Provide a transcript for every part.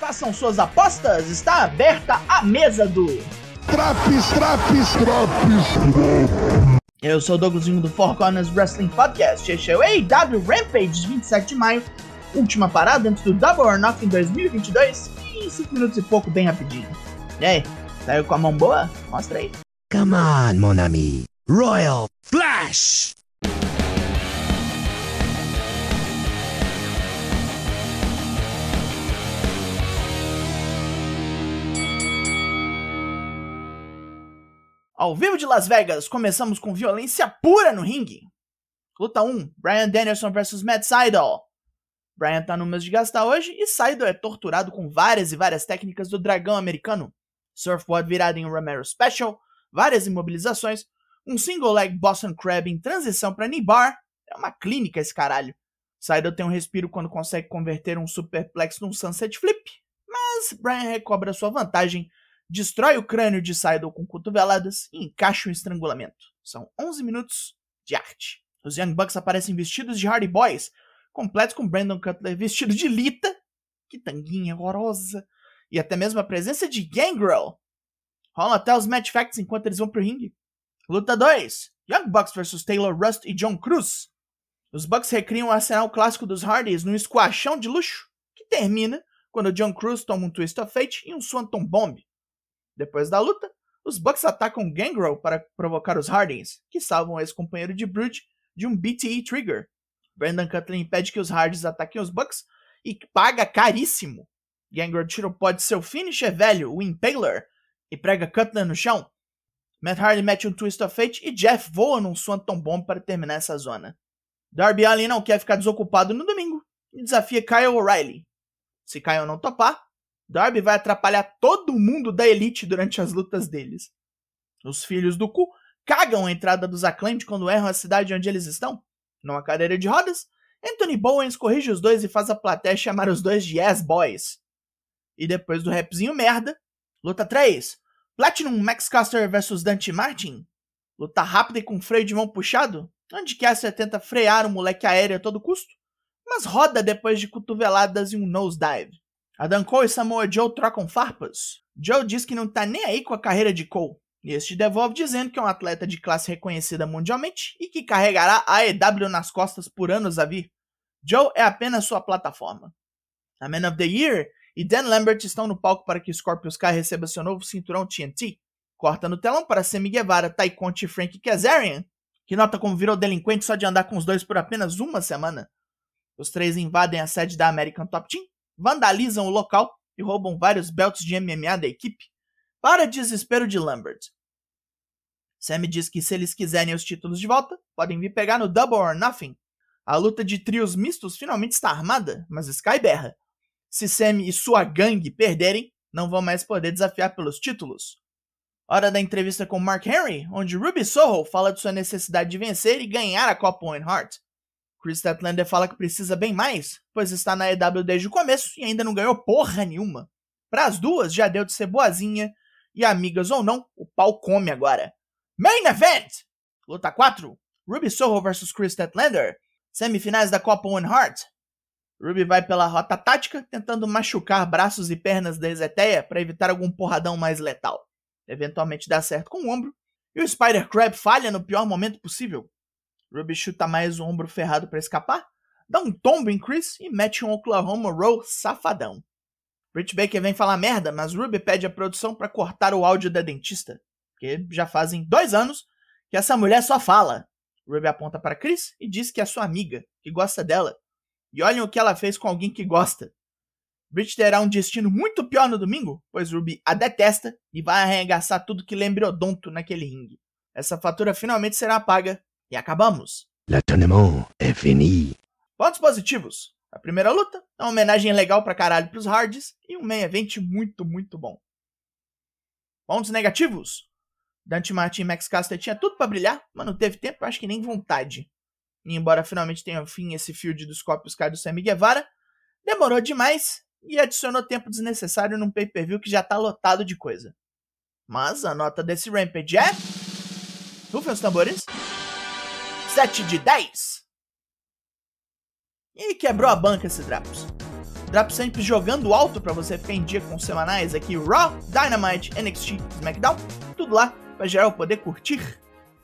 Façam suas apostas, está aberta a mesa do Traps, traps, traps. Eu sou o Douglasinho do Four Corners Wrestling Podcast. Este é o AW Rampage 27 de maio, última parada antes do Double or Nothing 2022, em 5 minutos e pouco, bem rapidinho. E aí, saiu com a mão boa? Mostra aí. Come on, mon ami. Royal Flash! Ao vivo de Las Vegas, começamos com violência pura no ringue. Luta 1, Brian Danielson vs Matt Seidel. Brian tá no mês de gastar hoje e Seidel é torturado com várias e várias técnicas do dragão americano. Surfboard virado em Romero Special, várias imobilizações, um single leg Boston Crab em transição para knee bar. É uma clínica esse caralho. Seidel tem um respiro quando consegue converter um superplex num sunset flip, mas Brian recobra sua vantagem destrói o crânio de Seidel com cotoveladas e encaixa o estrangulamento. São 11 minutos de arte. Os Young Bucks aparecem vestidos de Hardy Boys, completos com Brandon Cutler vestido de Lita, que tanguinha horrorosa, e até mesmo a presença de Gangrel. Rola até os match facts enquanto eles vão pro ringue. Luta 2: Young Bucks vs Taylor Rust e John Cruz. Os Bucks recriam o arsenal clássico dos Hardys num squashão de luxo, que termina quando John Cruz toma um Twist of Fate e um Swanton Bomb. Depois da luta, os Bucks atacam Gangrel para provocar os Hardys, que salvam o ex-companheiro de Brood de um BTE Trigger. Brandon Cutler impede que os Hardys ataquem os Bucks e paga caríssimo. Gangrel tira o pó de seu finisher velho, o Impaler, e prega Cutler no chão. Matt Hardy mete um Twist of Fate e Jeff voa num Swanton Bomb para terminar essa zona. Darby Allin não quer ficar desocupado no domingo e desafia Kyle O'Reilly. Se Kyle não topar, Darby vai atrapalhar todo mundo da Elite durante as lutas deles. Os filhos do cu cagam a entrada dos Acclaimed quando erram a cidade onde eles estão. Numa cadeira de rodas, Anthony Bowens corrige os dois e faz a plateia chamar os dois de Yes Boys. E depois do rapzinho merda, luta 3. Platinum Max Caster vs Dante Martin. Luta rápida e com freio de mão puxado, onde Caster tenta frear o moleque aéreo a todo custo, mas roda depois de cotoveladas e um nosedive. Adam Cole e Samoa Joe trocam farpas. Joe diz que não tá nem aí com a carreira de Cole. E este devolve dizendo que é um atleta de classe reconhecida mundialmente e que carregará a AEW nas costas por anos a vir. Joe é apenas sua plataforma. A Man of the Year e Dan Lambert estão no palco para que Scorpio Sky receba seu novo cinturão TNT. Corta no telão para Sammy Guevara, Ty Conte e Frank Kazarian, que nota como virou delinquente só de andar com os dois por apenas uma semana. Os três invadem a sede da American Top Team vandalizam o local e roubam vários belts de MMA da equipe, para desespero de Lambert. Sammy diz que se eles quiserem os títulos de volta, podem vir pegar no Double or Nothing. A luta de trios mistos finalmente está armada, mas Sky berra. Se Sammy e sua gangue perderem, não vão mais poder desafiar pelos títulos. Hora da entrevista com Mark Henry, onde Ruby Soho fala de sua necessidade de vencer e ganhar a Copa Owen Hart. Chris Statlander fala que precisa bem mais, pois está na EW desde o começo e ainda não ganhou porra nenhuma. Para as duas, já deu de ser boazinha, e amigas ou não, o pau come agora. Main Event! Luta 4: Ruby Soho vs Chris Statlander. Semifinais da Copa One Heart. Ruby vai pela rota tática, tentando machucar braços e pernas da Ezeteia para evitar algum porradão mais letal. Eventualmente dá certo com o ombro, e o Spider Crab falha no pior momento possível, Ruby chuta mais o ombro ferrado para escapar, dá um tombo em Chris e mete um Oklahoma Roll safadão. Britt Baker vem falar merda, mas Ruby pede à produção para cortar o áudio da dentista, porque já fazem dois anos que essa mulher só fala. Ruby aponta para Chris e diz que é sua amiga, que gosta dela. E olhem o que ela fez com alguém que gosta. Britt terá um destino muito pior no domingo, pois Ruby a detesta e vai arregaçar tudo que lembre Odonto naquele ringue. Essa fatura finalmente será paga e acabamos. Le est fini. Pontos positivos. A primeira luta é uma homenagem legal pra caralho pros Hardys e um main event muito, muito bom. Pontos negativos. Dante Martin e Max Caster tinha tudo para brilhar, mas não teve tempo, acho que nem vontade. E embora finalmente tenha fim esse field dos Scorpius Sky do Sammy Guevara, demorou demais e adicionou tempo desnecessário num pay-per-view que já tá lotado de coisa. Mas a nota desse Rampage é... Rufem os tambores. 7 de 10. E quebrou a banca esse Drapos. Drop sempre jogando alto para você ficar em dia com os semanais aqui Raw, Dynamite, NXT, SmackDown, tudo lá para geral poder curtir.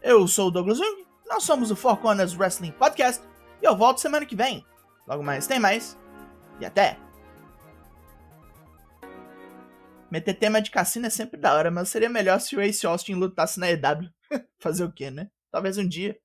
Eu sou o Douglas Jung, nós somos o Four Corners Wrestling Podcast e eu volto semana que vem. Logo mais tem mais e até! Meter tema de cassino é sempre da hora, mas seria melhor se o Ace Austin lutasse na EW. Fazer o quê, né? Talvez um dia.